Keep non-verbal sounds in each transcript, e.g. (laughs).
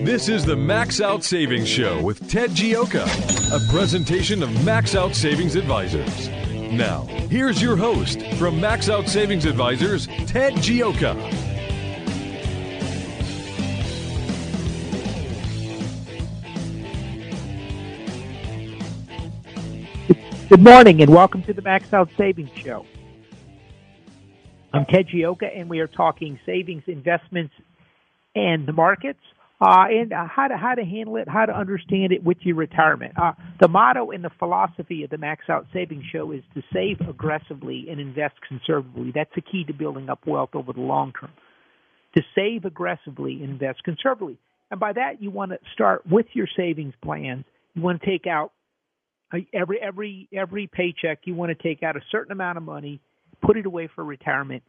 This is the Max Out Savings Show with Ted Gioka, a presentation of Max Out Savings Advisors. Now, here's your host from Max Out Savings Advisors, Ted Gioka. Good morning and welcome to the Max Out Savings Show. I'm Ted Gioka and we are talking savings, investments, and the markets, uh, and uh, how to how to handle it, how to understand it with your retirement. Uh, the motto and the philosophy of the Max Out Savings Show is to save aggressively and invest conservatively. That's the key to building up wealth over the long term. To save aggressively invest conservatively, and by that you want to start with your savings plans. You want to take out every every every paycheck you want to take out a certain amount of money, put it away for retirement,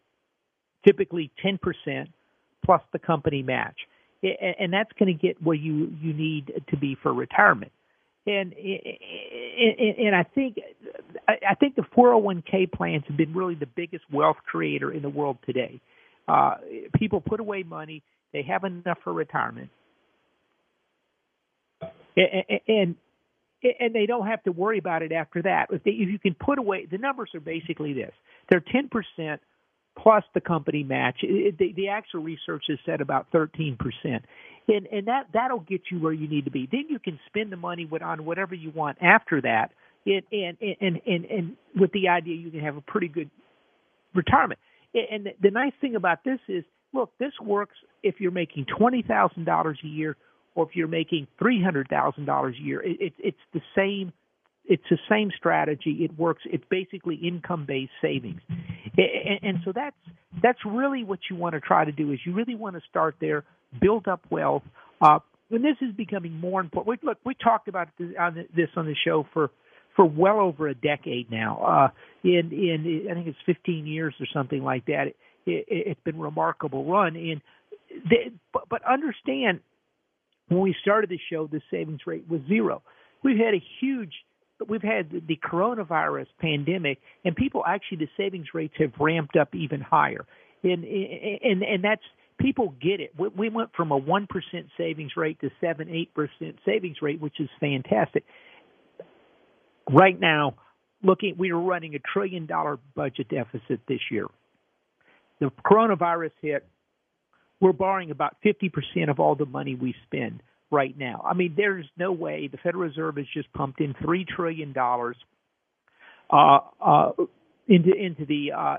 typically 10% plus the company match. And that's going to get where you you need to be for retirement. And and I think I think the 401k plans have been really the biggest wealth creator in the world today. Uh, people put away money; they have enough for retirement, and, and they don't have to worry about it after that. If, they, if you can put away, the numbers are basically this: they're ten percent plus the company match. It, the, the actual research has said about thirteen percent, and and that that'll get you where you need to be. Then you can spend the money with, on whatever you want after that, and and and and, and with the idea you can have a pretty good retirement. And the, the nice thing about this is, look, this works if you're making twenty thousand dollars a year or if you're making three hundred thousand dollars a year, it, it, it's the same. It's the same strategy. It works. It's basically income-based savings, and, and so that's that's really what you want to try to do. Is you really want to start there, build up wealth. Uh, and this is becoming more important. We, look, we talked about this on, this on the show for for well over a decade now. Uh, in in I think it's 15 years or something like that. It, it, it's been a remarkable run. And but, but understand when we started the show, the savings rate was zero. We've had a huge, we've had the coronavirus pandemic, and people actually the savings rates have ramped up even higher, and and and that's people get it. We went from a one percent savings rate to seven, eight percent savings rate, which is fantastic. Right now, looking, we are running a trillion dollar budget deficit this year. The coronavirus hit we're borrowing about 50% of all the money we spend right now. I mean, there's no way the Federal Reserve has just pumped in $3 trillion uh, uh, into, into the, uh,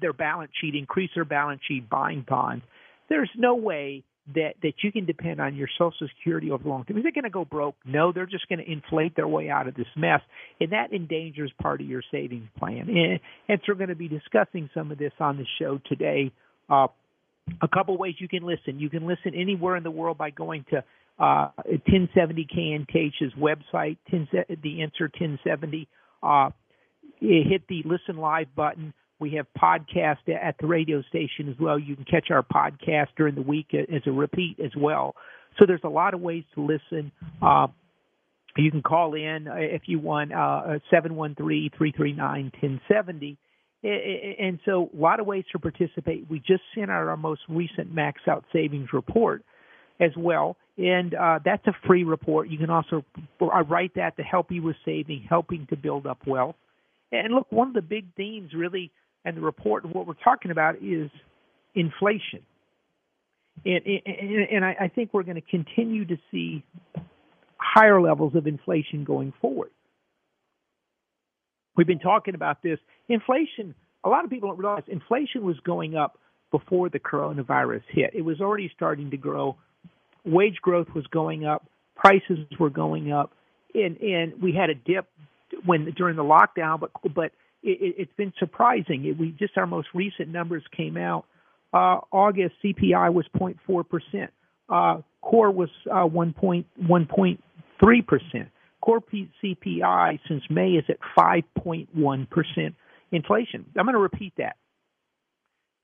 their balance sheet, increase their balance sheet, buying bonds. There's no way that, that you can depend on your Social Security over the long term. Is it going to go broke? No, they're just going to inflate their way out of this mess, and that endangers part of your savings plan. And, and so we're going to be discussing some of this on the show today. Uh, a couple ways you can listen. You can listen anywhere in the world by going to uh, 1070 KNTH's website, 10, the answer 1070. Uh, hit the listen live button. We have podcast at the radio station as well. You can catch our podcast during the week as a repeat as well. So there's a lot of ways to listen. Uh, you can call in if you want, uh, 713 339 1070 and so, a lot of ways to participate. We just sent out our most recent Max Out Savings report as well, and uh, that's a free report. You can also I write that to help you with saving, helping to build up wealth. And look, one of the big themes really, and the report what we're talking about is inflation. And, and, and I think we're going to continue to see higher levels of inflation going forward. We've been talking about this. Inflation, a lot of people don't realize inflation was going up before the coronavirus hit. It was already starting to grow. Wage growth was going up, prices were going up, and and we had a dip when during the lockdown, but but it, it's been surprising. It, we just our most recent numbers came out. Uh, August CPI was 0.4 percent. Uh, core was uh, 1.1.3 percent. Core CPI since May is at 5.1 percent inflation. I'm going to repeat that.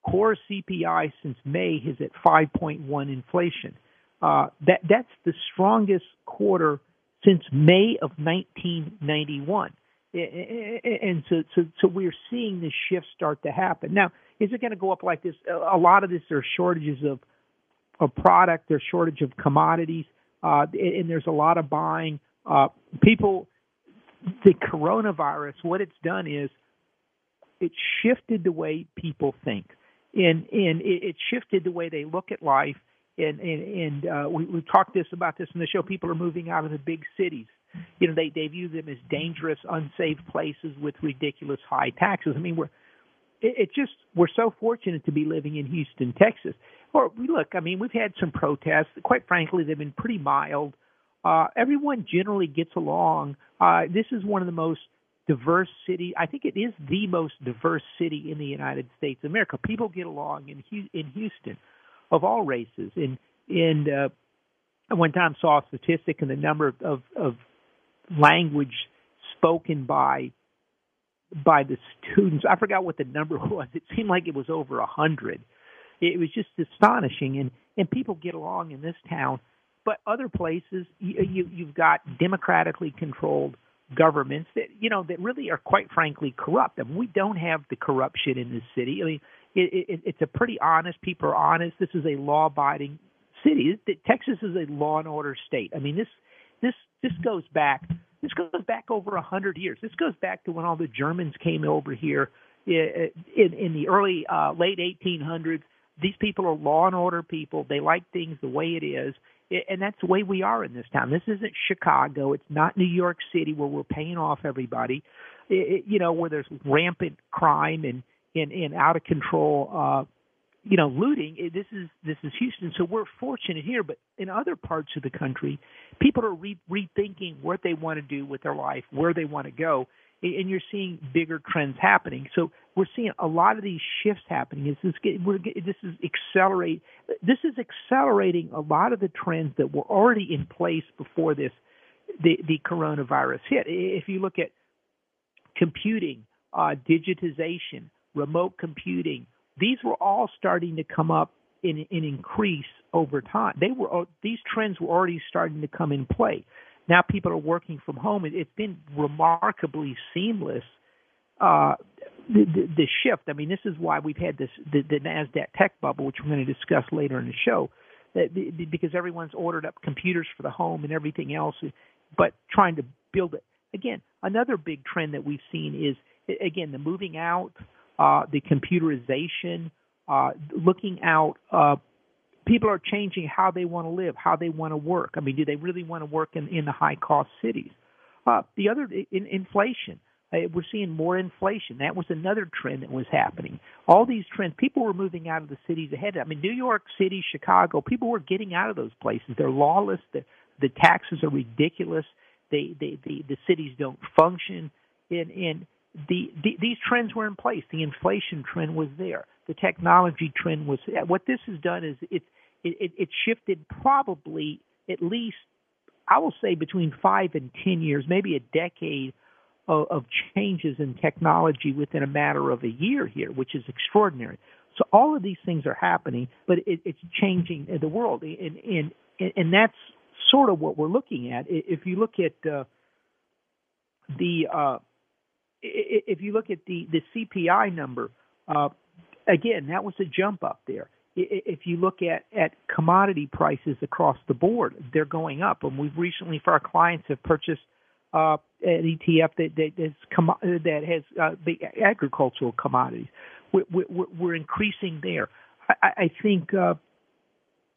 Core CPI since May is at 5.1 inflation. Uh, that that's the strongest quarter since May of 1991. And so, so, so we're seeing this shift start to happen. Now, is it going to go up like this? A lot of this, are shortages of, of product, there's shortage of commodities, uh, and there's a lot of buying. Uh, people, the coronavirus, what it's done is it shifted the way people think, and and it shifted the way they look at life. And and, and uh, we we talked this about this in the show. People are moving out of the big cities. You know, they they view them as dangerous, unsafe places with ridiculous high taxes. I mean, we're it, it just we're so fortunate to be living in Houston, Texas. Or we look, I mean, we've had some protests. Quite frankly, they've been pretty mild. Uh, everyone generally gets along. Uh, this is one of the most diverse city. I think it is the most diverse city in the United States of America. People get along in in Houston, of all races. And and uh, I one time saw a statistic and the number of, of, of language spoken by by the students. I forgot what the number (laughs) was. It seemed like it was over a hundred. It was just astonishing, and and people get along in this town. But other places, you, you you've got democratically controlled governments that you know that really are quite frankly corrupt. I mean, we don't have the corruption in this city. I mean, it, it, it's a pretty honest. People are honest. This is a law-abiding city. Texas is a law and order state. I mean, this this this goes back. This goes back over a hundred years. This goes back to when all the Germans came over here eh, eh, in in the early uh, late 1800s. These people are law and order people. They like things the way it is eh, and that's the way we are in this town. This isn't Chicago. It's not New York City where we're paying off everybody. It, you know, where there's rampant crime and and, and out of control, uh, you know, looting. This is this is Houston, so we're fortunate here. But in other parts of the country, people are re- rethinking what they want to do with their life, where they want to go, and you're seeing bigger trends happening. So we're seeing a lot of these shifts happening. This is we're, this is accelerate. This is accelerating a lot of the trends that were already in place before this the the coronavirus hit. If you look at computing, uh, digitization, remote computing, these were all starting to come up in, in increase over time. They were these trends were already starting to come in play. Now people are working from home. It, has been remarkably seamless. Uh, the, the, the shift. I mean, this is why we've had this the, the Nasdaq tech bubble, which we're going to discuss later in the show. That the, because everyone's ordered up computers for the home and everything else, but trying to build it again. Another big trend that we've seen is again the moving out, uh, the computerization, uh, looking out uh, people are changing how they want to live, how they want to work. I mean, do they really want to work in, in the high cost cities? Uh, the other, in, inflation. Uh, we're seeing more inflation. That was another trend that was happening. All these trends, people were moving out of the cities ahead. I mean, New York City, Chicago, people were getting out of those places. They're lawless. The, the taxes are ridiculous. They, they, the, the cities don't function. And, and the, the, these trends were in place. The inflation trend was there the technology trend was what this has done is it it, it shifted probably at least I will say between five and ten years, maybe a decade of, of changes in technology within a matter of a year here, which is extraordinary. So all of these things are happening, but it, it's changing the world, and, and and that's sort of what we're looking at. If you look at uh, the uh, if you look at the the CPI number, uh, again, that was a jump up there. If you look at, at commodity prices across the board, they're going up. And we've recently, for our clients, have purchased uh, an ETF that that, has, that has uh, the agricultural commodities. We're, we're, we're increasing there. I, I think uh,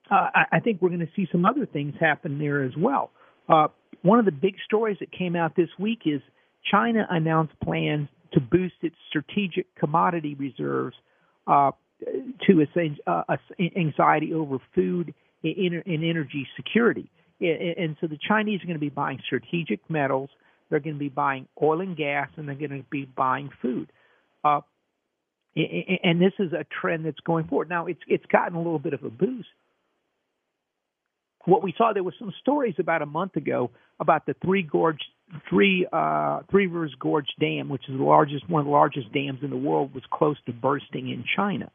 uh, I think we're going to see some other things happen there as well. Uh, one of the big stories that came out this week is China announced plans to boost its strategic commodity reserves uh, to uh, anxiety over food and energy security. And so the Chinese are going to be buying strategic metals, they're going to be buying oil and gas, and they're going to be buying food. Uh, and this is a trend that's going forward. Now it's it's gotten a little bit of a boost. What we saw there was some stories about a month ago about the Three Gorge Three uh, Three Rivers Gorge Dam, which is the largest one of the largest dams in the world, was close to bursting in China,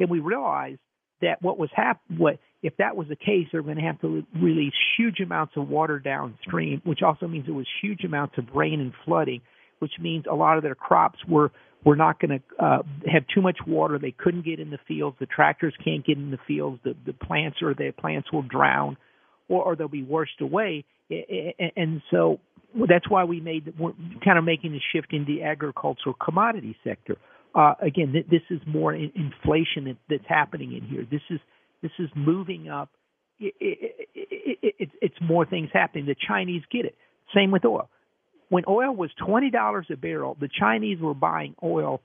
and we realized that what was hap- what if that was the case, they're going to have to release huge amounts of water downstream, which also means there was huge amounts of rain and flooding, which means a lot of their crops were were not going to uh, have too much water. They couldn't get in the fields. The tractors can't get in the fields. The the plants or the plants will drown, or, or they'll be washed away. And so that's why we made we're kind of making the shift in the agricultural commodity sector. Uh, again, th- this is more in- inflation that, that's happening in here. This is this is moving up. It, it, it, it, it's more things happening. The Chinese get it. Same with oil. When oil was twenty dollars a barrel, the Chinese were buying oil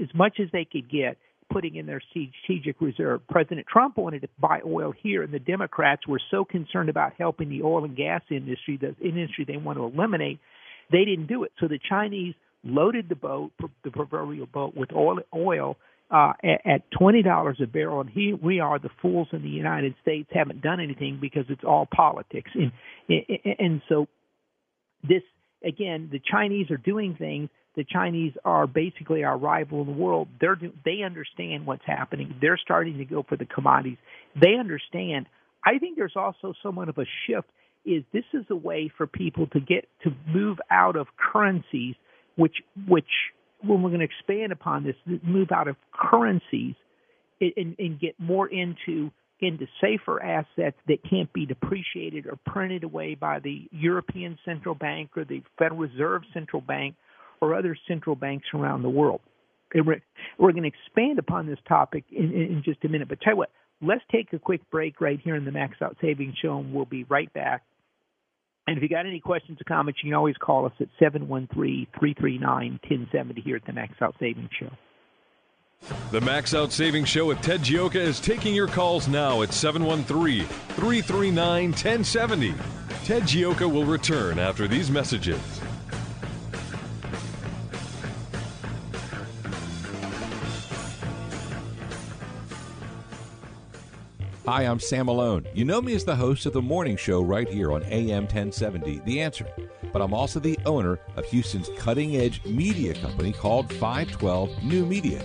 as much as they could get, putting in their strategic reserve. President Trump wanted to buy oil here, and the Democrats were so concerned about helping the oil and gas industry, the industry they want to eliminate, they didn't do it. So the Chinese loaded the boat, the proverbial boat, with oil, oil uh, at, at twenty dollars a barrel, and here we are, the fools in the United States haven't done anything because it's all politics, and and so this again, the Chinese are doing things. The Chinese are basically our rival in the world. They're they understand what's happening. They're starting to go for the commodities. They understand. I think there's also somewhat of a shift. Is this is a way for people to get to move out of currencies, which which when we're going to expand upon this, move out of currencies and, and get more into into safer assets that can't be depreciated or printed away by the European Central Bank or the Federal Reserve Central Bank or other central banks around the world. We're, we're going to expand upon this topic in, in just a minute, but tell you what, let's take a quick break right here in the Max Out Savings Show, and we'll be right back. And if you got any questions or comments, you can always call us at 713-339-1070 here at the Max Out Savings Show. The Max Out Savings Show with Ted Gioka is taking your calls now at 713 339 1070. Ted Gioka will return after these messages. Hi, I'm Sam Malone. You know me as the host of the morning show right here on AM 1070, The Answer. But I'm also the owner of Houston's cutting edge media company called 512 New Media.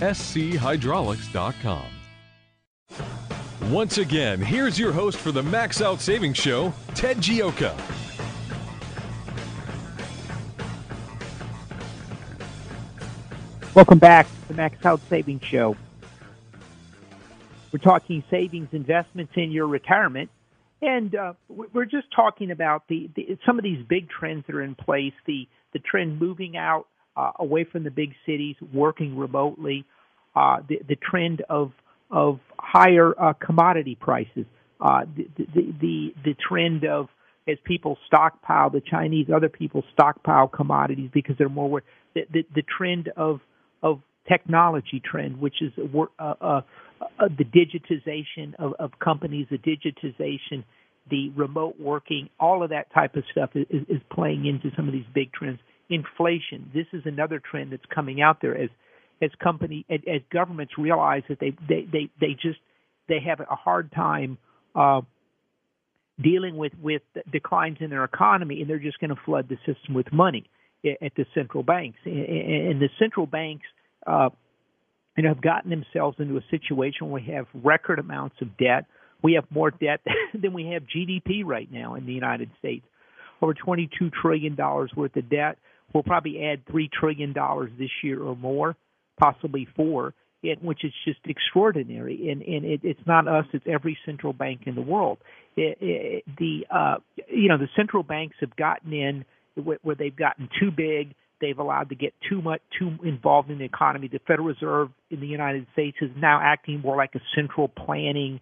schydraulics.com. Once again, here's your host for the Max Out Savings Show, Ted Gioka. Welcome back to the Max Out Savings Show. We're talking savings investments in your retirement, and uh, we're just talking about the, the, some of these big trends that are in place. The the trend moving out uh, away from the big cities, working remotely. Uh, the the trend of of higher uh, commodity prices. Uh, the, the the the trend of as people stockpile the Chinese, other people stockpile commodities because they're more. The the, the trend of of technology trend, which is uh, uh, uh, the digitization of, of companies, the digitization, the remote working, all of that type of stuff is, is playing into some of these big trends. Inflation, this is another trend that's coming out there as as company as, as governments realize that they they they they just they have a hard time uh, dealing with with declines in their economy, and they're just going to flood the system with money at the central banks. And the central banks, uh, you know, have gotten themselves into a situation where we have record amounts of debt. We have more debt (laughs) than we have GDP right now in the United States. Over $22 trillion worth of debt. We'll probably add $3 trillion this year or more, possibly four, it, which is just extraordinary. And, and it, it's not us, it's every central bank in the world. It, it, the, uh, you know, the central banks have gotten in where they've gotten too big. They've allowed to get too much too involved in the economy. The Federal Reserve in the United States is now acting more like a central planning,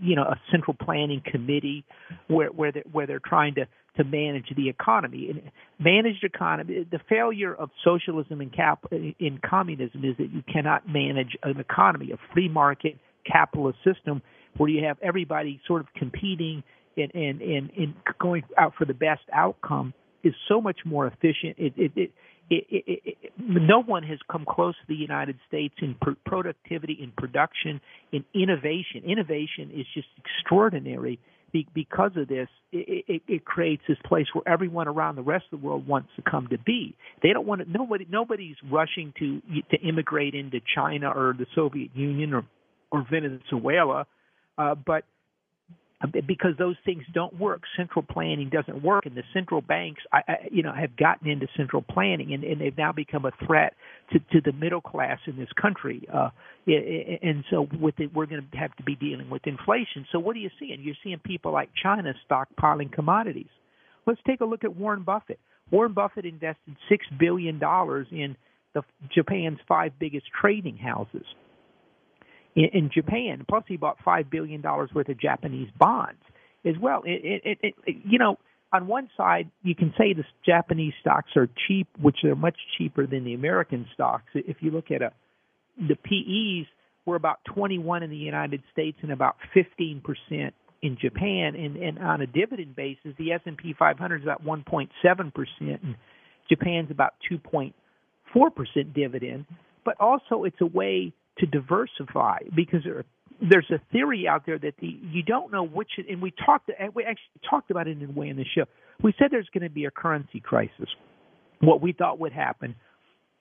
you know, a central planning committee, where where they're, where they're trying to to manage the economy. And managed economy, the failure of socialism and cap in communism is that you cannot manage an economy, a free market capitalist system where you have everybody sort of competing and and and, and going out for the best outcome is so much more efficient. It, it, it, it, it, it, no one has come close to the United States in pr- productivity, in production, in innovation. Innovation is just extraordinary. Be- because of this, it, creates this place where everyone around the rest of the world wants to come to be. They don't want to. Nobody, nobody's rushing to to immigrate into China or the Soviet Union or or Venezuela, uh, but because those things don't work. Central planning doesn't work, and the central banks, I, I, you know, have gotten into central planning, and, and they've now become a threat to, to the middle class in this country. Uh, and so, with it, we're going to have to be dealing with inflation. So, what are you seeing? You're seeing people like China stockpiling commodities. Let's take a look at Warren Buffett. Warren Buffett invested six billion dollars in the Japan's five biggest trading houses in, in Japan. Plus, he bought five billion dollars worth of Japanese bonds as well. It, it, it, it, you know, on one side, you can say the Japanese stocks are cheap, which they're much cheaper than the American stocks. If you look at a, the PEs were about 21 in the United States and about 15 percent in Japan, and, and on a dividend basis, the S&P 500 is about 1.7 percent, and Japan's about 2.4 percent dividend. But also, it's a way to diversify because there, there's a theory out there that the you don't know which and we talked we actually talked about it in a way in the show. We said there's going to be a currency crisis. What we thought would happen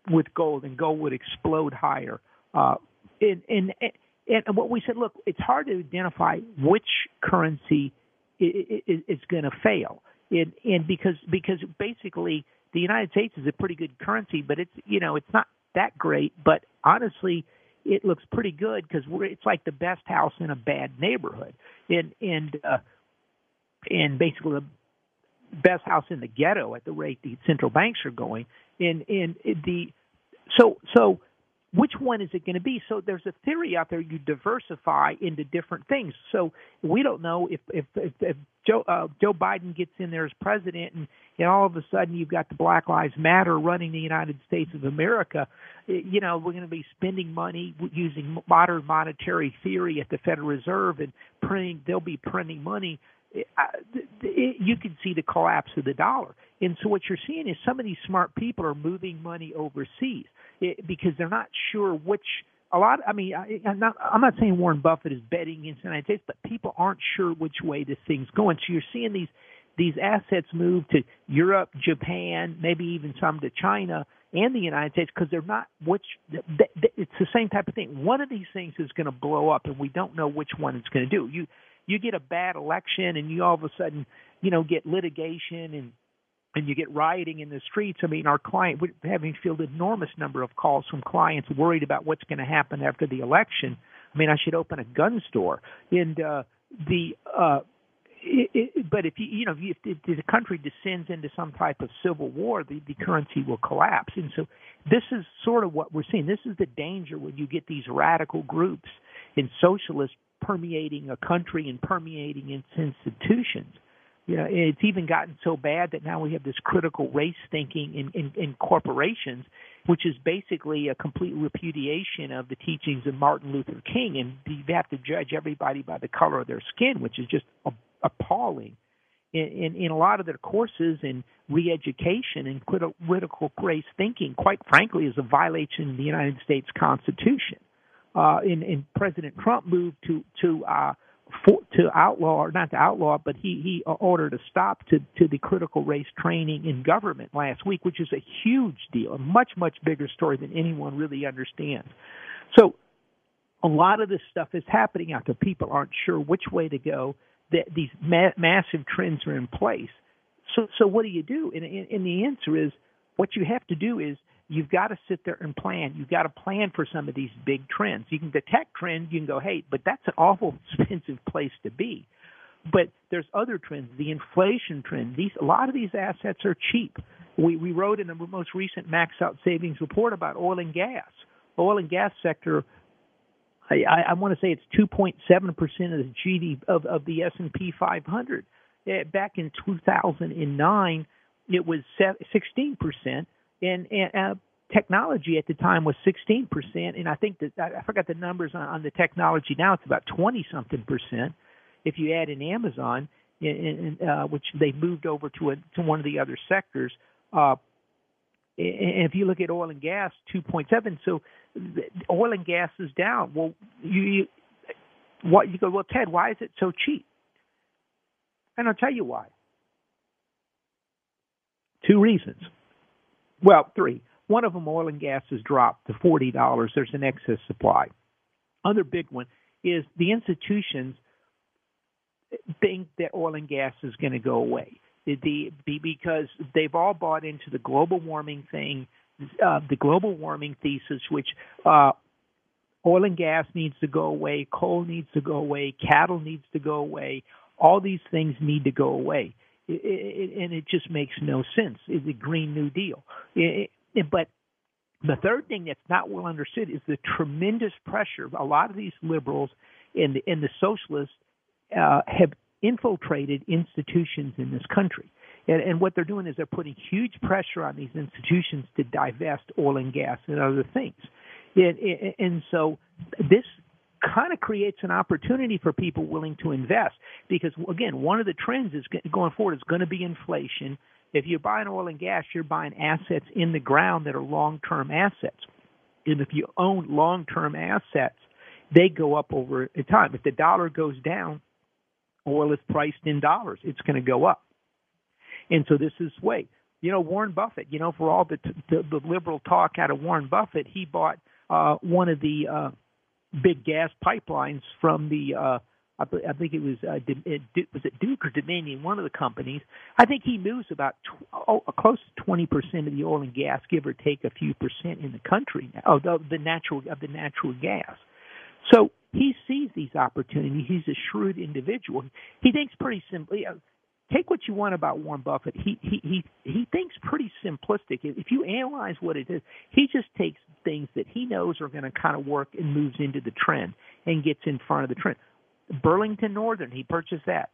with gold and gold would explode higher. Uh, and, and and what we said, look, it's hard to identify which currency is, is going to fail. And, and because because basically the United States is a pretty good currency, but it's you know it's not that great. But honestly, it looks pretty good because it's like the best house in a bad neighborhood, and and uh, and basically the best house in the ghetto at the rate the central banks are going, and and the so so which one is it going to be? So there's a theory out there you diversify into different things. So we don't know if if, if, if Joe uh, Joe Biden gets in there as president, and, and all of a sudden you've got the Black Lives Matter running the United States of America. You know we're going to be spending money using modern monetary theory at the Federal Reserve and printing. They'll be printing money you can see the collapse of the dollar. And so what you're seeing is some of these smart people are moving money overseas because they're not sure which. A lot. I mean, I, I'm not. I'm not saying Warren Buffett is betting against the United States, but people aren't sure which way this thing's going. So you're seeing these these assets move to Europe, Japan, maybe even some to China and the United States because they're not which it's the same type of thing. One of these things is going to blow up, and we don't know which one it's going to do. You you get a bad election, and you all of a sudden you know get litigation and and you get rioting in the streets. I mean, our client we're having fielded enormous number of calls from clients worried about what's going to happen after the election. I mean, I should open a gun store, and uh, the uh, it, it, but if you you know if, if the country descends into some type of civil war, the, the currency will collapse. And so this is sort of what we're seeing. This is the danger when you get these radical groups and socialists permeating a country and permeating its institutions. Know, it's even gotten so bad that now we have this critical race thinking in, in, in corporations, which is basically a complete repudiation of the teachings of Martin Luther King, and you have to judge everybody by the color of their skin, which is just appalling. In, in, in a lot of their courses in re-education and critical race thinking, quite frankly, is a violation of the United States Constitution. Uh, and, and President Trump moved to to uh, for, to outlaw or not to outlaw, but he he ordered a stop to to the critical race training in government last week, which is a huge deal, a much much bigger story than anyone really understands. So, a lot of this stuff is happening out there. People aren't sure which way to go. That these ma- massive trends are in place. So so what do you do? And, and, and the answer is what you have to do is you've got to sit there and plan. You've got to plan for some of these big trends. You can detect trends, you can go, hey, but that's an awful (laughs) expensive place to be. But there's other trends, the inflation trend. These a lot of these assets are cheap. We we wrote in the most recent max out savings report about oil and gas. Oil and gas sector I, I, I want to say it's 2.7 percent of the GDP of, of the S&P 500. Eh, back in 2009, it was 16 percent, and, and uh, technology at the time was 16 percent, and I think that I forgot the numbers on, on the technology now. It's about 20 something percent. If you add in Amazon, in, in, uh, which they moved over to a to one of the other sectors, uh, and if you look at oil and gas, 2.7. So oil and gas is down. Well, you, you what you go, well, Ted, why is it so cheap? And I'll tell you why. Two reasons. Well, three. One of them, oil and gas has dropped to forty dollars. There's an excess supply. Other big one is the institutions think that oil and gas is going to go away. The, the, because they've all bought into the global warming thing uh, the global warming thesis, which uh, oil and gas needs to go away, coal needs to go away, cattle needs to go away. All these things need to go away, it, it, and it just makes no sense. It's a Green New Deal. It, but the third thing that's not well understood is the tremendous pressure. A lot of these liberals and the, and the socialists uh, have infiltrated institutions in this country. And, and what they're doing is they're putting huge pressure on these institutions to divest oil and gas and other things. And, and so this kind of creates an opportunity for people willing to invest because again one of the trends is going forward is going to be inflation if you're buying oil and gas you're buying assets in the ground that are long term assets and if you own long term assets they go up over time if the dollar goes down oil is priced in dollars it's going to go up and so this is way. You know, Warren Buffett. You know, for all the the, the liberal talk out of Warren Buffett, he bought uh, one of the uh, big gas pipelines from the. Uh, I think it was uh, was it Duke or Dominion, one of the companies. I think he moves about tw- oh, close to twenty percent of the oil and gas, give or take a few percent in the country of oh, the natural of the natural gas. So he sees these opportunities. He's a shrewd individual. He thinks pretty simply. Take what you want about Warren Buffett. He he he he thinks pretty simplistic. If you analyze what it is, he just takes things that he knows are going to kind of work and moves into the trend and gets in front of the trend. Burlington Northern, he purchased that.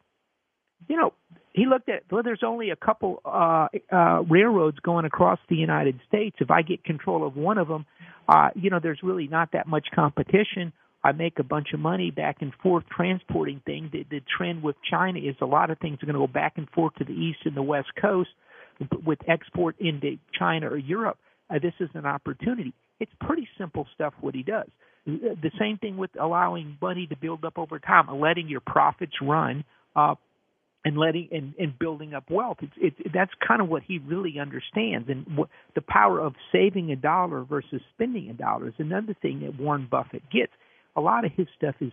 You know, he looked at well, there's only a couple uh, uh, railroads going across the United States. If I get control of one of them, uh, you know, there's really not that much competition I make a bunch of money back and forth transporting things. The, the trend with China is a lot of things are going to go back and forth to the east and the west coast with export into China or Europe. Uh, this is an opportunity. It's pretty simple stuff what he does. The same thing with allowing money to build up over time, letting your profits run. Uh, and letting and, and building up wealth. It's, it, that's kind of what he really understands, and what, the power of saving a dollar versus spending a dollar is another thing that Warren Buffett gets. A lot of his stuff is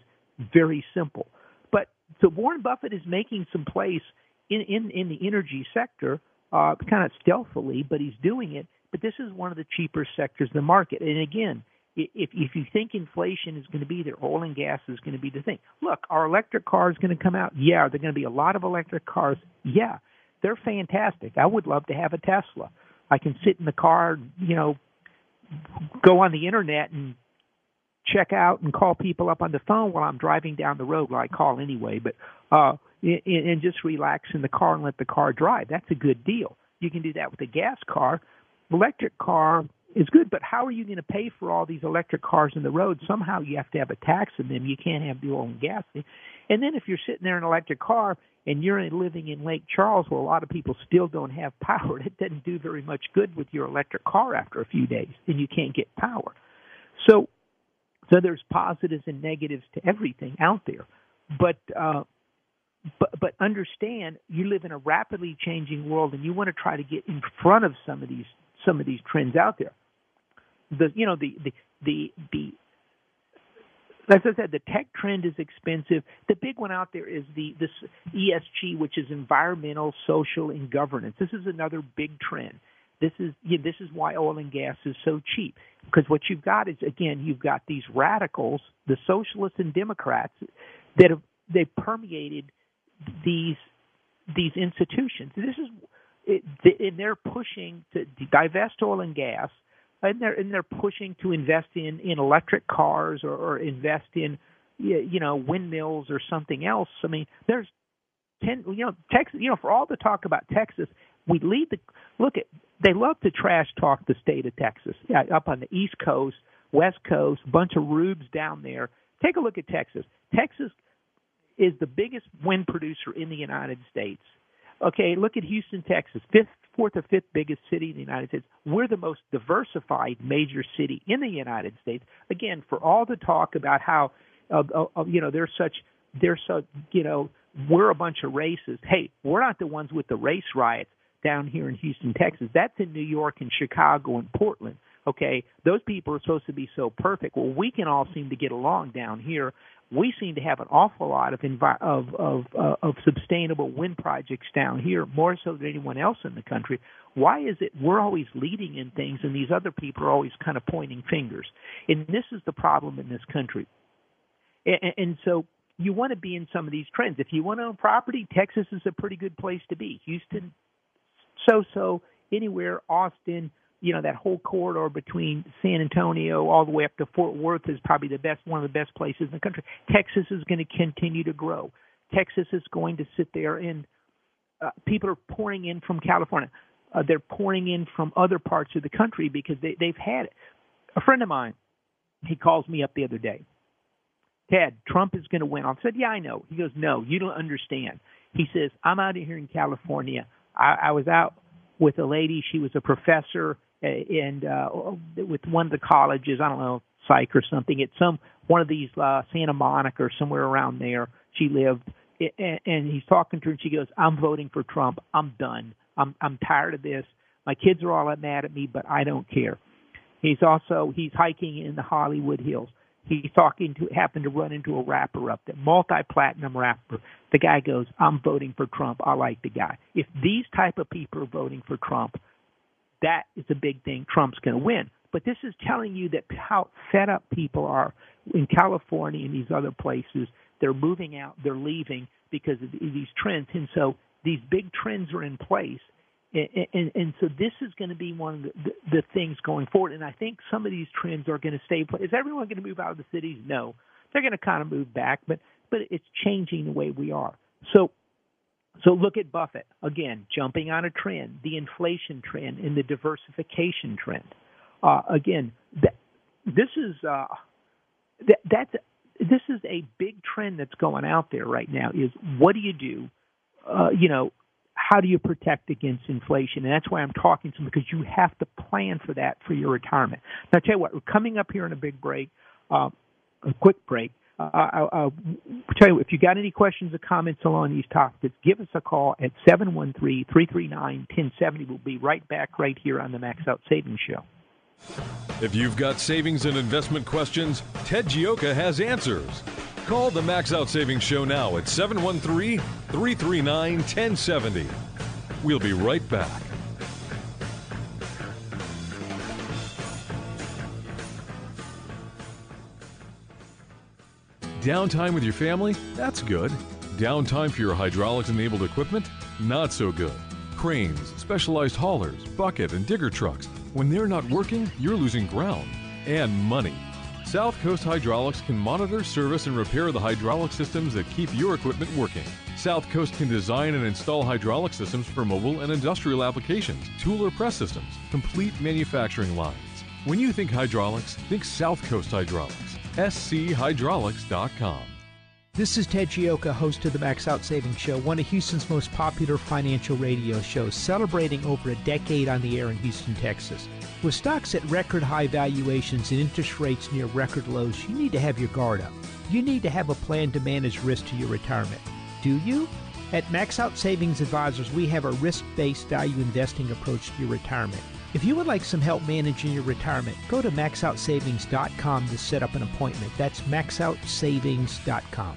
very simple, but so Warren Buffett is making some place in in, in the energy sector, uh, kind of stealthily, but he's doing it. But this is one of the cheaper sectors of the market, and again, if if you think inflation is going to be there, oil and gas is going to be the thing. Look, are electric cars going to come out? Yeah. Are there going to be a lot of electric cars? Yeah. They're fantastic. I would love to have a Tesla. I can sit in the car, you know, go on the internet and check out and call people up on the phone while I'm driving down the road. Well, I call anyway, but uh, and just relax in the car and let the car drive. That's a good deal. You can do that with a gas car. Electric car is good, but how are you going to pay for all these electric cars in the road? Somehow you have to have a tax on them. You can't have the oil and gas. And then if you're sitting there in an electric car and you're living in Lake Charles where a lot of people still don't have power, (laughs) it doesn't do very much good with your electric car after a few days, and you can't get power. So, so there's positives and negatives to everything out there, but. uh but but understand you live in a rapidly changing world and you want to try to get in front of some of these some of these trends out there the you know the the the the as I said, the tech trend is expensive. The big one out there is the this ESG, which is environmental, social, and governance. This is another big trend. This is you know, this is why oil and gas is so cheap because what you've got is again you've got these radicals, the socialists and Democrats, that have they permeated these these institutions. This is and they're pushing to divest oil and gas and they're and they're pushing to invest in in electric cars or, or invest in you know windmills or something else. I mean, there's ten you know Texas. You know, for all the talk about Texas, we lead the look at. They love to trash talk the state of Texas. Up on the East Coast, West Coast, bunch of rubes down there. Take a look at Texas. Texas is the biggest wind producer in the United States. Okay, look at Houston, Texas, fifth fourth or fifth biggest city in the United States. We're the most diversified major city in the United States. Again, for all the talk about how, uh, uh, you know, there's such, there's so, you know, we're a bunch of races. Hey, we're not the ones with the race riots down here in Houston, Texas. That's in New York and Chicago and Portland. Okay, those people are supposed to be so perfect. Well, we can all seem to get along down here we seem to have an awful lot of envi- of of, uh, of sustainable wind projects down here, more so than anyone else in the country. Why is it we're always leading in things, and these other people are always kind of pointing fingers? And this is the problem in this country. And, and so you want to be in some of these trends. If you want to own property, Texas is a pretty good place to be. Houston, so so. Anywhere, Austin, you know that whole corridor between San Antonio all the way up to Fort Worth is probably the best one of the best places in the country. Texas is going to continue to grow. Texas is going to sit there and uh, people are pouring in from California. Uh, they're pouring in from other parts of the country because they, they've had it. A friend of mine, he calls me up the other day. Ted, Trump is going to win. I said, Yeah, I know. He goes, No, you don't understand. He says, I'm out of here in California. I, I was out with a lady. She was a professor and uh, with one of the colleges, I don't know, psych or something, at some one of these uh, Santa Monica or somewhere around there. She lived, and, and he's talking to her, and she goes, "I'm voting for Trump. I'm done. I'm I'm tired of this. My kids are all mad at me, but I don't care." He's also he's hiking in the Hollywood Hills. He's talking to happened to run into a rapper up there, multi-platinum rapper. The guy goes, "I'm voting for Trump. I like the guy." If these type of people are voting for Trump, that is a big thing. Trump's going to win. But this is telling you that how set up people are in California and these other places. They're moving out, they're leaving because of these trends. And so these big trends are in place. And, and, and so this is going to be one of the, the, the things going forward. And I think some of these trends are going to stay. Is everyone going to move out of the cities? No, they're going to kind of move back, but but it's changing the way we are. So so look at Buffett again, jumping on a trend, the inflation trend and the diversification trend. Uh, again, this is uh, that, that's this is a big trend that's going out there right now. Is what do you do? Uh, you know, how do you protect against inflation? And that's why I'm talking to them because you have to plan for that for your retirement. Now, I tell you what, we're coming up here in a big break, uh, a quick break. uh, I'll, I'll tell you if you got any questions or comments along these topics, give us a call at seven one three three three nine ten seventy. We'll be right back right here on the Max Out Savings Show. If you've got savings and investment questions, Ted Gioka has answers. Call the Max Out Savings Show now at 713 339 1070. We'll be right back. Downtime with your family? That's good. Downtime for your hydraulics enabled equipment? Not so good. Cranes, specialized haulers, bucket, and digger trucks. When they're not working, you're losing ground and money. South Coast Hydraulics can monitor, service, and repair the hydraulic systems that keep your equipment working. South Coast can design and install hydraulic systems for mobile and industrial applications, tool or press systems, complete manufacturing lines. When you think hydraulics, think South Coast Hydraulics. schydraulics.com. This is Ted Gioka, host of the Max Out Savings Show, one of Houston's most popular financial radio shows, celebrating over a decade on the air in Houston, Texas. With stocks at record high valuations and interest rates near record lows, you need to have your guard up. You need to have a plan to manage risk to your retirement. Do you? At Max Out Savings Advisors, we have a risk based value investing approach to your retirement. If you would like some help managing your retirement, go to maxoutsavings.com to set up an appointment. That's maxoutsavings.com.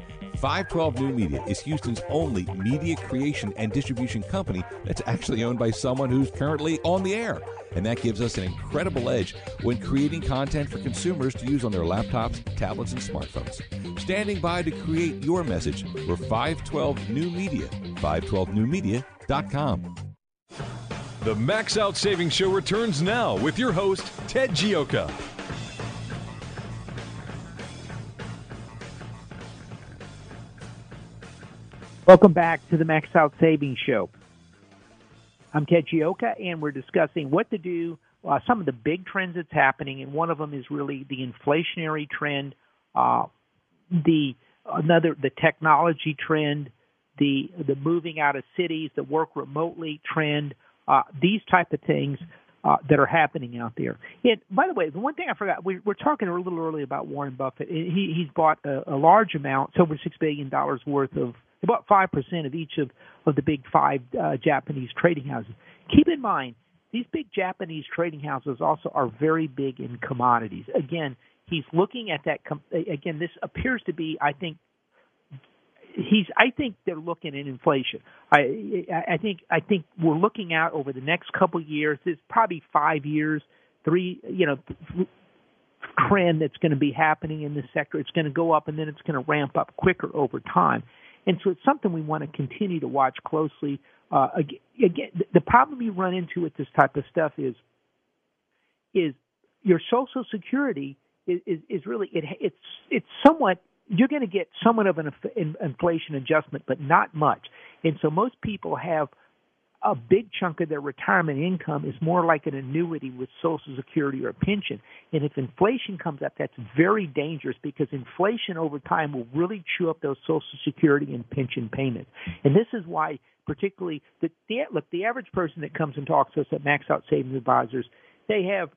512 New Media is Houston's only media creation and distribution company that's actually owned by someone who's currently on the air. And that gives us an incredible edge when creating content for consumers to use on their laptops, tablets, and smartphones. Standing by to create your message, we're 512 New Media, 512newmedia.com. The Max Out Savings Show returns now with your host, Ted Gioka. Welcome back to the Max Out Savings Show. I'm Ted Gioka, and we're discussing what to do, uh, some of the big trends that's happening, and one of them is really the inflationary trend, uh, the another the technology trend, the the moving out of cities, the work remotely trend, uh, these type of things uh, that are happening out there. And by the way, the one thing I forgot, we we're talking a little early about Warren Buffett. He he's bought a, a large amount, over six billion dollars worth of about five percent of each of of the big five uh, Japanese trading houses. Keep in mind, these big Japanese trading houses also are very big in commodities. Again, he's looking at that. Com- again, this appears to be, I think, he's I think they're looking at inflation. I I think I think we're looking out over the next couple of years. It's probably five years, three you know trend that's going to be happening in this sector. It's going to go up and then it's going to ramp up quicker over time. And so it's something we want to continue to watch closely. Uh, again, the problem you run into with this type of stuff is is your Social Security is, is, is really it, it's it's somewhat you're going to get somewhat of an inflation adjustment, but not much. And so most people have a big chunk of their retirement income is more like an annuity with Social Security or a pension. And if inflation comes up, that's very dangerous because inflation over time will really chew up those Social Security and pension payments. And this is why, particularly, the, the look, the average person that comes and talks to us at Max Out Savings Advisors, they have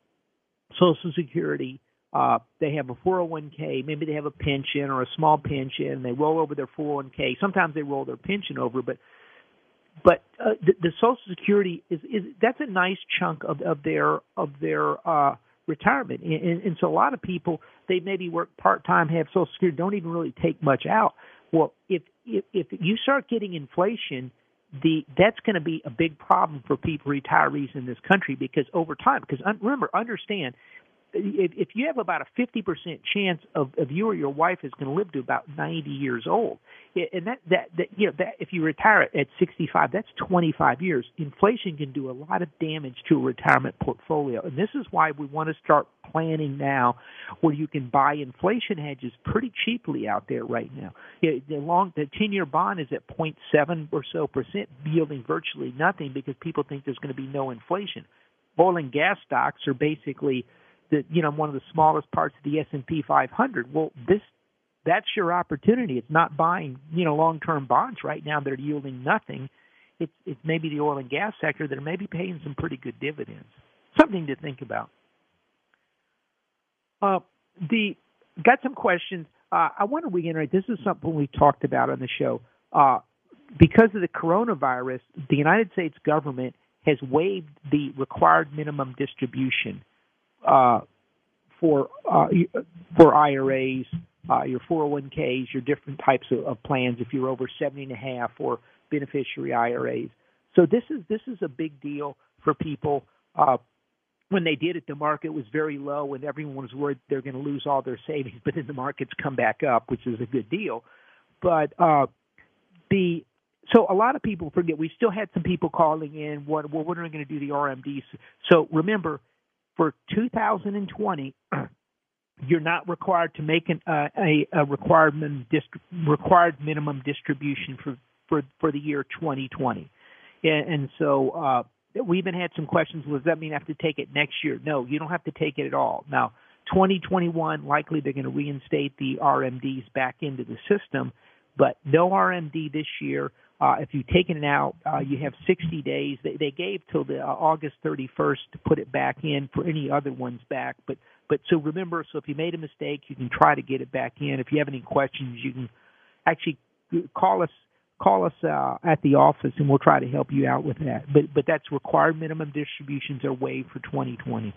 Social Security, uh, they have a 401k, maybe they have a pension or a small pension, they roll over their 401k. Sometimes they roll their pension over, but but uh, the, the Social Security is, is that's a nice chunk of, of their of their uh, retirement, and, and so a lot of people they maybe work part time, have Social Security, don't even really take much out. Well, if if, if you start getting inflation, the that's going to be a big problem for people retirees in this country because over time, because remember, understand if, if you have about a 50% chance of, of you or your wife is going to live to about 90 years old, and that, that, that, you know, that if you retire at 65, that's 25 years. Inflation can do a lot of damage to a retirement portfolio. And this is why we want to start planning now where you can buy inflation hedges pretty cheaply out there right now. The long, the 10 year bond is at 0.7 or so percent, yielding virtually nothing because people think there's going to be no inflation. Oil and gas stocks are basically the you know one of the smallest parts of the S&P 500. Well, this that's your opportunity. It's not buying you know long-term bonds right now that are yielding nothing. It's it's maybe the oil and gas sector that are maybe paying some pretty good dividends. Something to think about. Uh, the got some questions. Uh, I want to reiterate. This is something we talked about on the show. Uh, because of the coronavirus, the United States government has waived the required minimum distribution uh, for uh, for IRAs, uh, your 401ks, your different types of, of plans if you're over 70 and a half or beneficiary IRAs. So this is this is a big deal for people. Uh, when they did it, the market was very low, and everyone was worried they're going to lose all their savings. But then the markets come back up, which is a good deal. But uh, the so a lot of people forget. We still had some people calling in. What well, when are we going to do the RMDs? So remember, for 2020, (clears throat) you're not required to make an, uh, a, a required, minimum required minimum distribution for, for, for the year 2020. And, and so uh, we even had some questions. Does that mean I have to take it next year? No, you don't have to take it at all. Now, 2021, likely they're going to reinstate the RMDs back into the system, but no RMD this year. Uh, if you've taken it out, uh, you have 60 days. They, they gave till the uh, August 31st to put it back in for any other ones back. But but so remember, so if you made a mistake, you can try to get it back in. If you have any questions, you can actually call us call us uh, at the office, and we'll try to help you out with that. But but that's required minimum distributions are waived for 2020.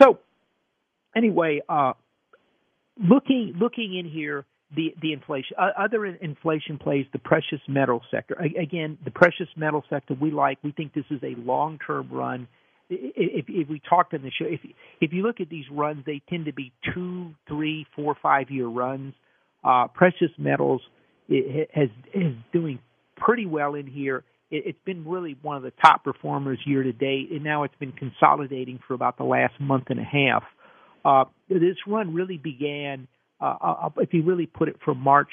So anyway, uh, looking looking in here the the inflation. Other inflation plays the precious metal sector. Again, the precious metal sector we like. We think this is a long term run. If, if we talked on the show, if if you look at these runs, they tend to be two, three, four, five year runs. Uh, precious metals it has is doing pretty well in here. It, it's been really one of the top performers year to date, and now it's been consolidating for about the last month and a half. Uh, this run really began uh, uh, uh, if you really put it from March,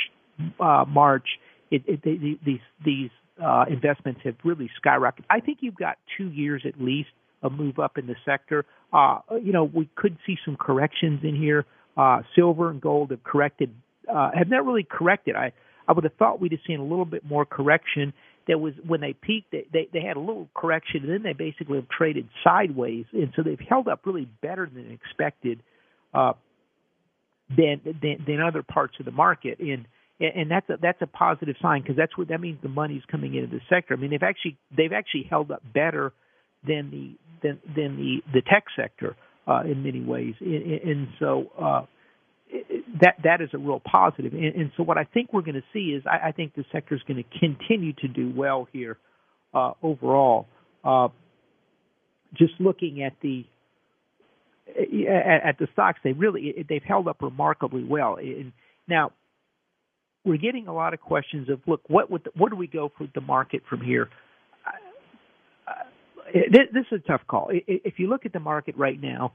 uh, March, it, it, they, these these uh, investments have really skyrocketed. I think you've got two years at least of move up in the sector. Uh, you know, we could see some corrections in here. Uh, silver and gold have corrected, uh, have not really corrected. I I would have thought we'd have seen a little bit more correction. There was when they peaked, they, they they had a little correction, and then they basically have traded sideways, and so they've held up really better than expected. Uh, than than, than other parts of the market and and that's a that's a positive sign because that's what that means the money's coming into the sector. I mean they've actually they've actually held up better than the than than the the tech sector uh, in many ways, and, and so uh, that that is a real positive. And, and so what I think we're going to see is I, I think the sector is going to continue to do well here uh, overall. Uh, just looking at the at, the stocks, they really they've held up remarkably well. Now we're getting a lot of questions of, look, what would the, what do we go for the market from here? This, is a tough call. If you look at the market right now,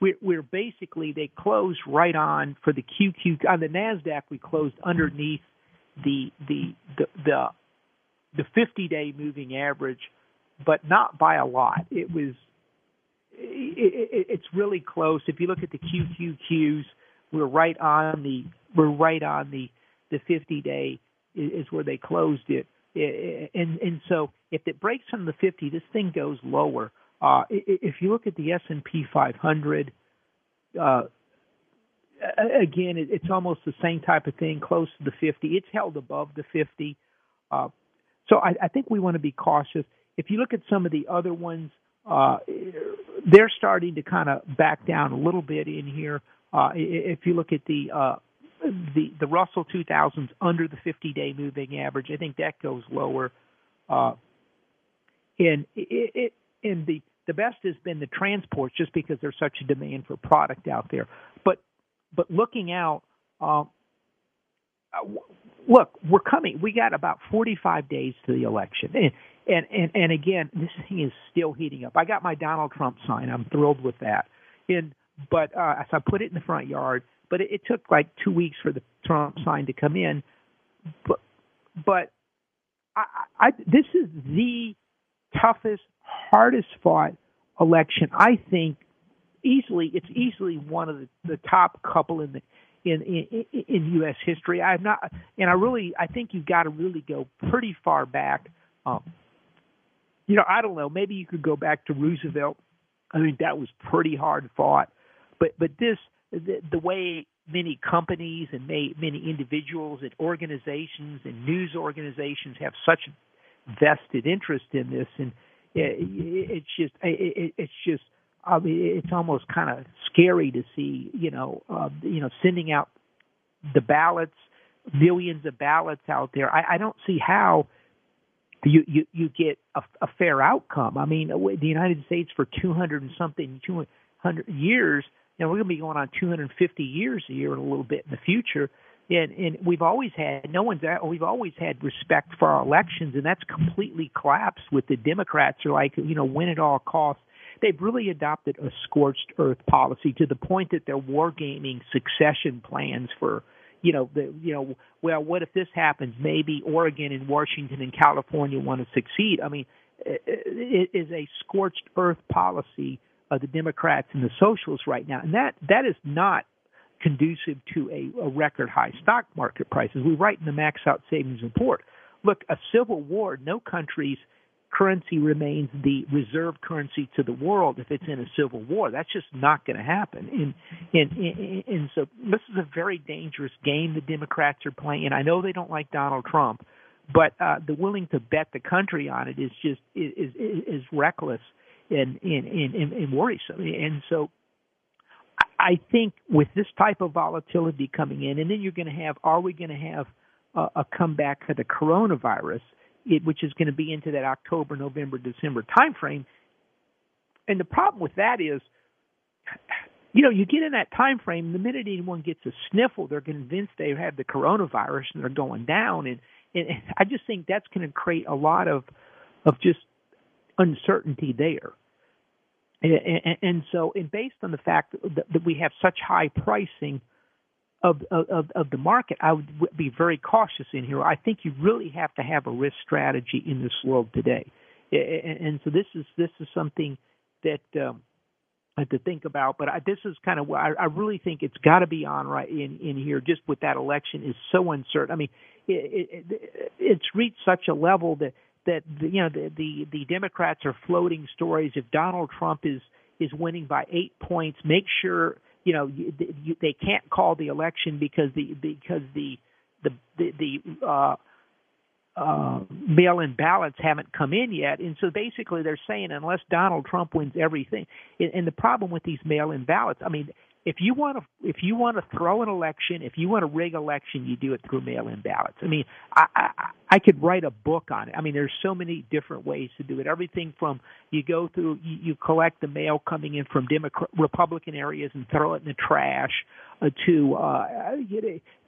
we're, basically they closed right on for the QQ on the Nasdaq. We closed underneath the the the the, the 50 day moving average, but not by a lot. It was it's really close. If you look at the QQQs, we're right on the we're right on the the 50 day is where they closed it. And and so if it breaks from the 50, this thing goes lower. Uh, if you look at the S&P 500, uh, again, it's almost the same type of thing, close to the 50. It's held above the 50. Uh, so I, I think we want to be cautious. If you look at some of the other ones, uh, they're starting to kind of back down a little bit in here. Uh, if you look at the uh, the the Russell 2000s under the 50-day moving average, I think that goes lower. Uh, and it, it and the the best has been the transports, just because there's such a demand for product out there. But but looking out, uh, look, we're coming. We got about 45 days to the election, and and and, and again, this thing is still heating up. I got my Donald Trump sign. I'm thrilled with that. And but uh, so I put it in the front yard. But it, it took like two weeks for the Trump sign to come in. But but I, I this is the toughest, hardest fought election. I think easily it's easily one of the, the top couple in the in, in in U.S. history. I'm not, and I really I think you've got to really go pretty far back. Um, you know, I don't know. Maybe you could go back to Roosevelt. I think that was pretty hard fought. But but this the, the way many companies and may, many individuals and organizations and news organizations have such vested interest in this, and it, it's just it, it's just I mean it's almost kind of scary to see you know uh, you know sending out the ballots, millions of ballots out there. I, I don't see how you you you get a, a fair outcome. I mean, the United States for 200 and something 200 years, and we're going to be going on 250 years a year in a little bit in the future. And and we've always had no one's uh, we've always had respect for our elections, and that's completely collapsed with the Democrats are like you know win at all costs. They've really adopted a scorched earth policy to the point that they're wargaming succession plans for you know, the, you know, well, what if this happens? Maybe Oregon and Washington and California want to succeed. I mean, it is a scorched earth policy of the Democrats and the socialists right now, and that that is not conducive to a, a record high stock market prices. We write in the Max Out Savings Report. Look, a civil war, no country's currency remains the reserve currency to the world if it's in a civil war. That's just not going to happen. And, and and and so this is a very dangerous game the Democrats are playing. And I know they don't like Donald Trump, but uh, the willing to bet the country on it is just is is, is reckless and and, and and worrisome. And so. I think with this type of volatility coming in, and then you're going to have, are we going to have a, a comeback to the coronavirus? It, which is going to be into that October, November, December timeframe. And the problem with that is, you know, you get in that time frame. The minute anyone gets a sniffle, they're convinced they have the coronavirus and they're going down. And, and I just think that's going to create a lot of of just uncertainty there. And, and, and so, and based on the fact that, that we have such high pricing of, of of the market, I would be very cautious in here. I think you really have to have a risk strategy in this world today, and so this is this is something that um, to think about. But I, this is kind of what I, I really think it's got to be on right in in here. Just with that election is so uncertain. I mean, it, it, it's reached such a level that that the, you know the, the the Democrats are floating stories. If Donald Trump is is winning by eight points, make sure you know they can't call the election because the because the the the, the uh, uh, mail-in ballots haven't come in yet, and so basically they're saying unless Donald Trump wins everything, and, and the problem with these mail-in ballots, I mean, if you want to if you want to throw an election, if you want to rig election, you do it through mail-in ballots. I mean, I, I I could write a book on it. I mean, there's so many different ways to do it. Everything from you go through you, you collect the mail coming in from Democrat Republican areas and throw it in the trash, uh, to uh,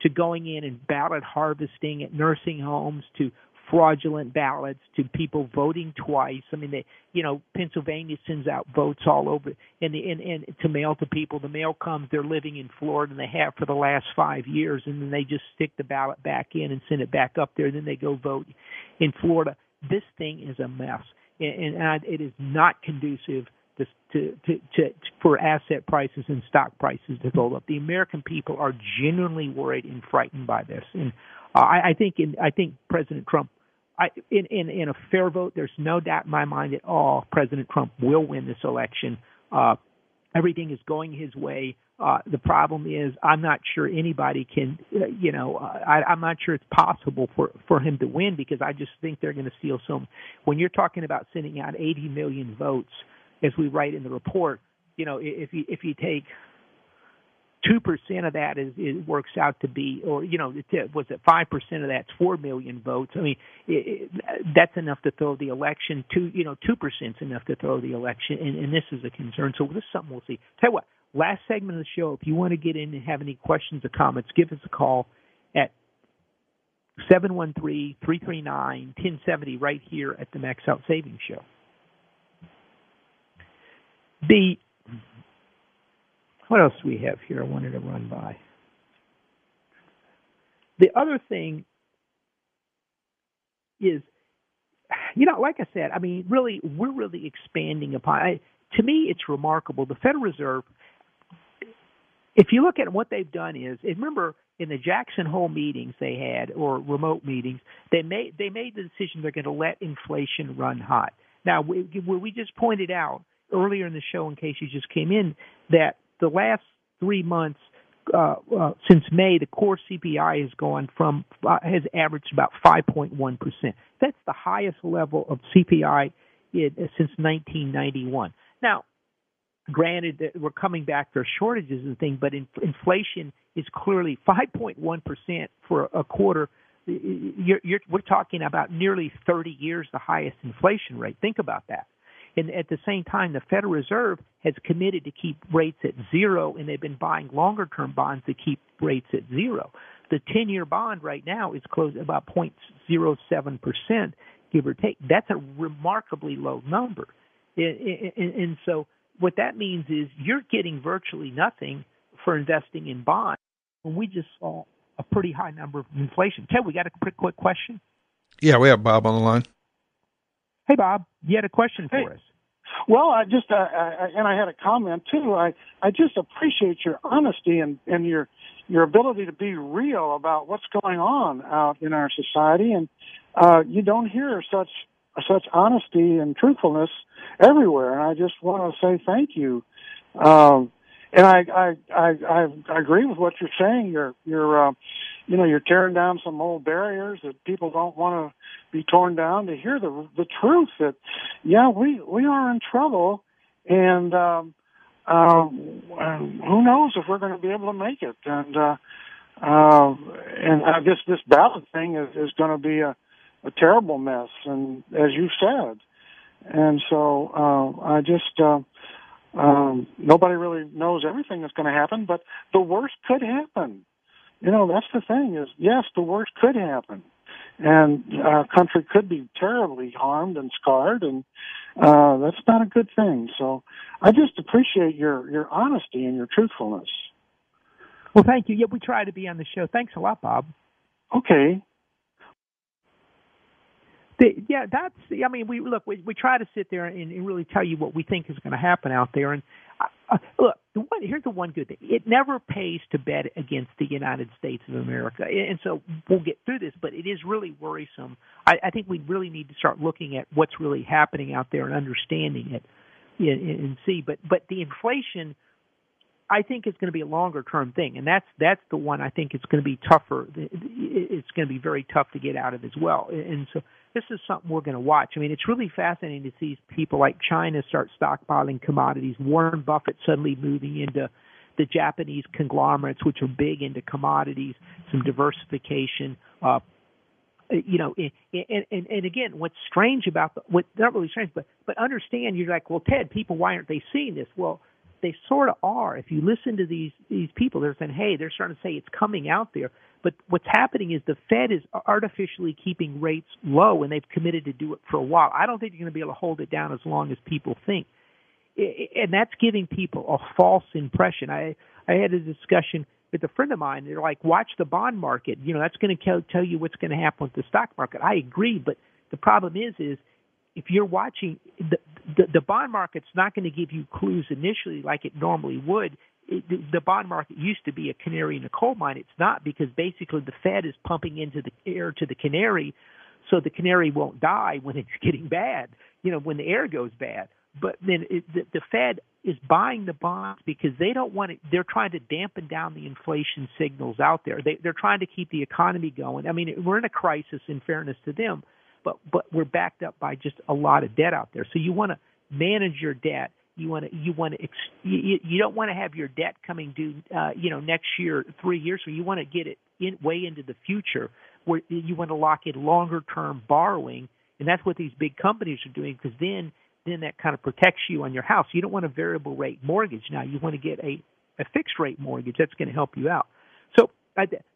to going in and ballot harvesting at nursing homes to fraudulent ballots to people voting twice. I mean, they, you know, Pennsylvania sends out votes all over, and, and and to mail to people. The mail comes. They're living in Florida, and they have for the last five years, and then they just stick the ballot back in and send it back up there. And then they go vote in Florida. This thing is a mess, and, and it is not conducive. To, to, to, to, for asset prices and stock prices to go up. The American people are genuinely worried and frightened by this, and uh, I, I think in, I think President Trump I, in, in, in a fair vote, there's no doubt in my mind at all President Trump will win this election. Uh, everything is going his way. Uh, the problem is, I'm not sure anybody can, uh, you know, uh, I, I'm not sure it's possible for for him to win because I just think they're going to steal some. When you're talking about sending out 80 million votes, as we write in the report, you know, if you if you take two percent of that is it works out to be, or you know, was it five percent of that's four million votes? I mean, it, it, that's enough to throw the election. Two, you know, two percent is enough to throw the election, and, and this is a concern. So this is something we'll see. Tell you what, last segment of the show. If you want to get in and have any questions or comments, give us a call at 713-339-1070 right here at the Max Out Savings Show. The what else do we have here I wanted to run by? The other thing is, you know, like I said, I mean, really, we're really expanding upon. I, to me, it's remarkable. The Federal Reserve, if you look at what they've done, is remember in the Jackson Hole meetings they had or remote meetings, they made they made the decision they're going to let inflation run hot. Now, we, we just pointed out earlier in the show, in case you just came in, that the last three months uh, uh, since May, the core CPI has gone from uh, has averaged about 5.1 percent. That's the highest level of CPI in, since 1991. Now, granted that we're coming back for shortages and things, but in, inflation is clearly 5.1 percent for a quarter. You're, you're, we're talking about nearly 30 years the highest inflation rate. Think about that. And at the same time, the Federal Reserve has committed to keep rates at zero, and they've been buying longer term bonds to keep rates at zero. The 10 year bond right now is close about 0.07%, give or take. That's a remarkably low number. And so, what that means is you're getting virtually nothing for investing in bonds when we just saw a pretty high number of inflation. Ted, we got a quick, quick question? Yeah, we have Bob on the line. Hey, Bob, you had a question for us. Well, I just uh, I, and I had a comment too. I I just appreciate your honesty and and your your ability to be real about what's going on out in our society, and uh, you don't hear such such honesty and truthfulness everywhere. And I just want to say thank you. Um, and I, I I I agree with what you're saying. You're you're uh, you know you're tearing down some old barriers that people don't want to be torn down. To hear the the truth that yeah we we are in trouble, and um, uh, who knows if we're going to be able to make it. And uh, uh, and I guess this ballot thing is is going to be a a terrible mess. And as you said, and so uh, I just. Uh, um, nobody really knows everything that's going to happen, but the worst could happen. You know, that's the thing is, yes, the worst could happen. And our country could be terribly harmed and scarred, and uh, that's not a good thing. So I just appreciate your, your honesty and your truthfulness. Well, thank you. Yeah, we try to be on the show. Thanks a lot, Bob. Okay. The, yeah, that's. I mean, we look. We we try to sit there and, and really tell you what we think is going to happen out there. And uh, look, the one here's the one good thing: it never pays to bet against the United States of America. And so we'll get through this, but it is really worrisome. I, I think we really need to start looking at what's really happening out there and understanding it, and, see. But but the inflation. I think it's going to be a longer term thing, and that's that's the one I think it's going to be tougher. It's going to be very tough to get out of as well. And so this is something we're going to watch. I mean, it's really fascinating to see people like China start stockpiling commodities, Warren Buffett suddenly moving into the Japanese conglomerates, which are big into commodities, some diversification. Uh, you know, and, and and again, what's strange about the what not really strange, but but understand you're like, well, Ted, people, why aren't they seeing this? Well, they sort of are. If you listen to these these people, they're saying, hey, they're starting to say it's coming out there. But what's happening is the Fed is artificially keeping rates low, and they've committed to do it for a while. I don't think you're going to be able to hold it down as long as people think, and that's giving people a false impression. I I had a discussion with a friend of mine. They're like, watch the bond market. You know, that's going to tell you what's going to happen with the stock market. I agree, but the problem is, is if you're watching the, the the bond market's not going to give you clues initially like it normally would it, the bond market used to be a canary in a coal mine. It's not because basically the Fed is pumping into the air to the canary, so the canary won't die when it's getting bad. You know, when the air goes bad. But then it, the, the Fed is buying the bonds because they don't want it. They're trying to dampen down the inflation signals out there. They, they're trying to keep the economy going. I mean, we're in a crisis. In fairness to them, but but we're backed up by just a lot of debt out there. So you want to manage your debt You want to you want to ex- you, you don't want to have your debt coming due uh, you know next year, three years. So you want to get it in way into the future, where you want to lock in longer term borrowing, and that's what these big companies are doing because then then that kind of protects you on your house. You don't want a variable rate mortgage now. You want to get a a fixed rate mortgage that's going to help you out. So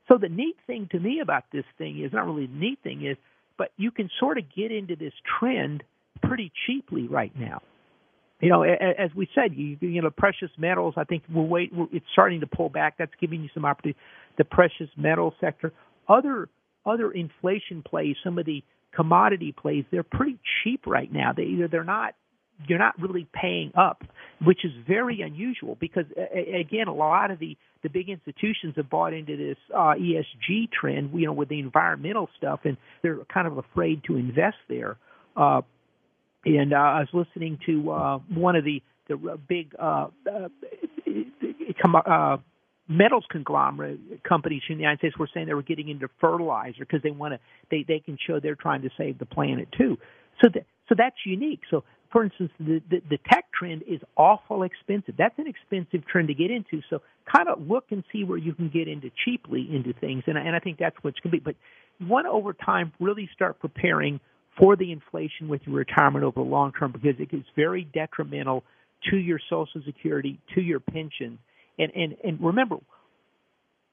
so the neat thing to me about this thing is not really the neat thing is, but you can sort of get into this trend pretty cheaply right now. You know, as we said, you you know, precious metals. I think we're wait. It's starting to pull back. That's giving you some opportunity. The precious metal sector, other other inflation plays, some of the commodity plays, they're pretty cheap right now. They either they're not you're not really paying up, which is very unusual because again, a lot of the the big institutions have bought into this uh, ESG trend, you know, with the environmental stuff, and they're kind of afraid to invest there. Uh, and uh, I was listening to uh, one of the the big uh, uh, uh, metals conglomerate companies in the United States were saying they were getting into fertilizer because they want to they they can show they're trying to save the planet too. So that so that's unique. So for instance, the, the, the tech trend is awful expensive. That's an expensive trend to get into. So kind of look and see where you can get into cheaply into things. And, and I think that's what's going to be. But you want to over time really start preparing for the inflation with your retirement over the long term because it is very detrimental to your Social Security, to your pension. And, and, and remember,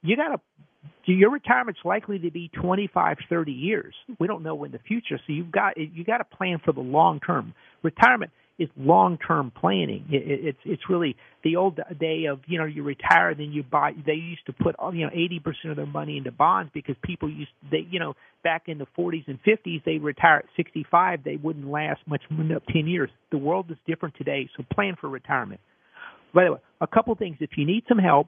you got to your retirement's likely to be 25, 30 years. We don't know in the future, so you've got you got to plan for the long term. Retirement is long term planning. It, it, it's it's really the old day of you know you retire then you buy. They used to put you know 80 percent of their money into bonds because people used they you know back in the 40s and 50s they retire at 65. They wouldn't last much more than 10 years. The world is different today, so plan for retirement. By the way, a couple things. If you need some help,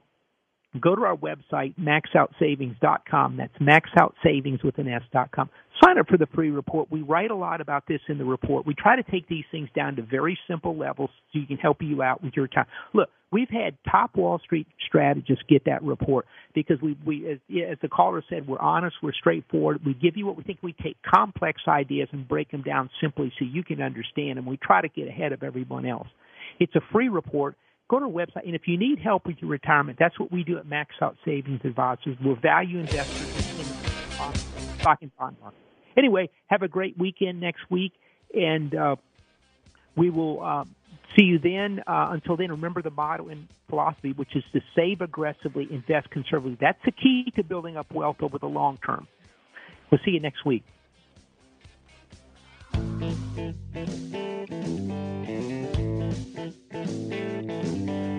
go to our website, maxoutsavings.com. That's maxoutsavings with an S.com. Sign up for the free report. We write a lot about this in the report. We try to take these things down to very simple levels so you can help you out with your time. Look, we've had top Wall Street strategists get that report because we, we as, as the caller said, we're honest, we're straightforward. We give you what we think. We take complex ideas and break them down simply so you can understand them. We try to get ahead of everyone else. It's a free report go to our website. And if you need help with your retirement, that's what we do at Max Out Savings Advisors. We're value investors in stock and bond market. Anyway, have a great weekend next week, and uh, we will uh, see you then. Uh, until then, remember the motto and philosophy, which is to save aggressively, invest conservatively. That's the key to building up wealth over the long term. We'll see you next week.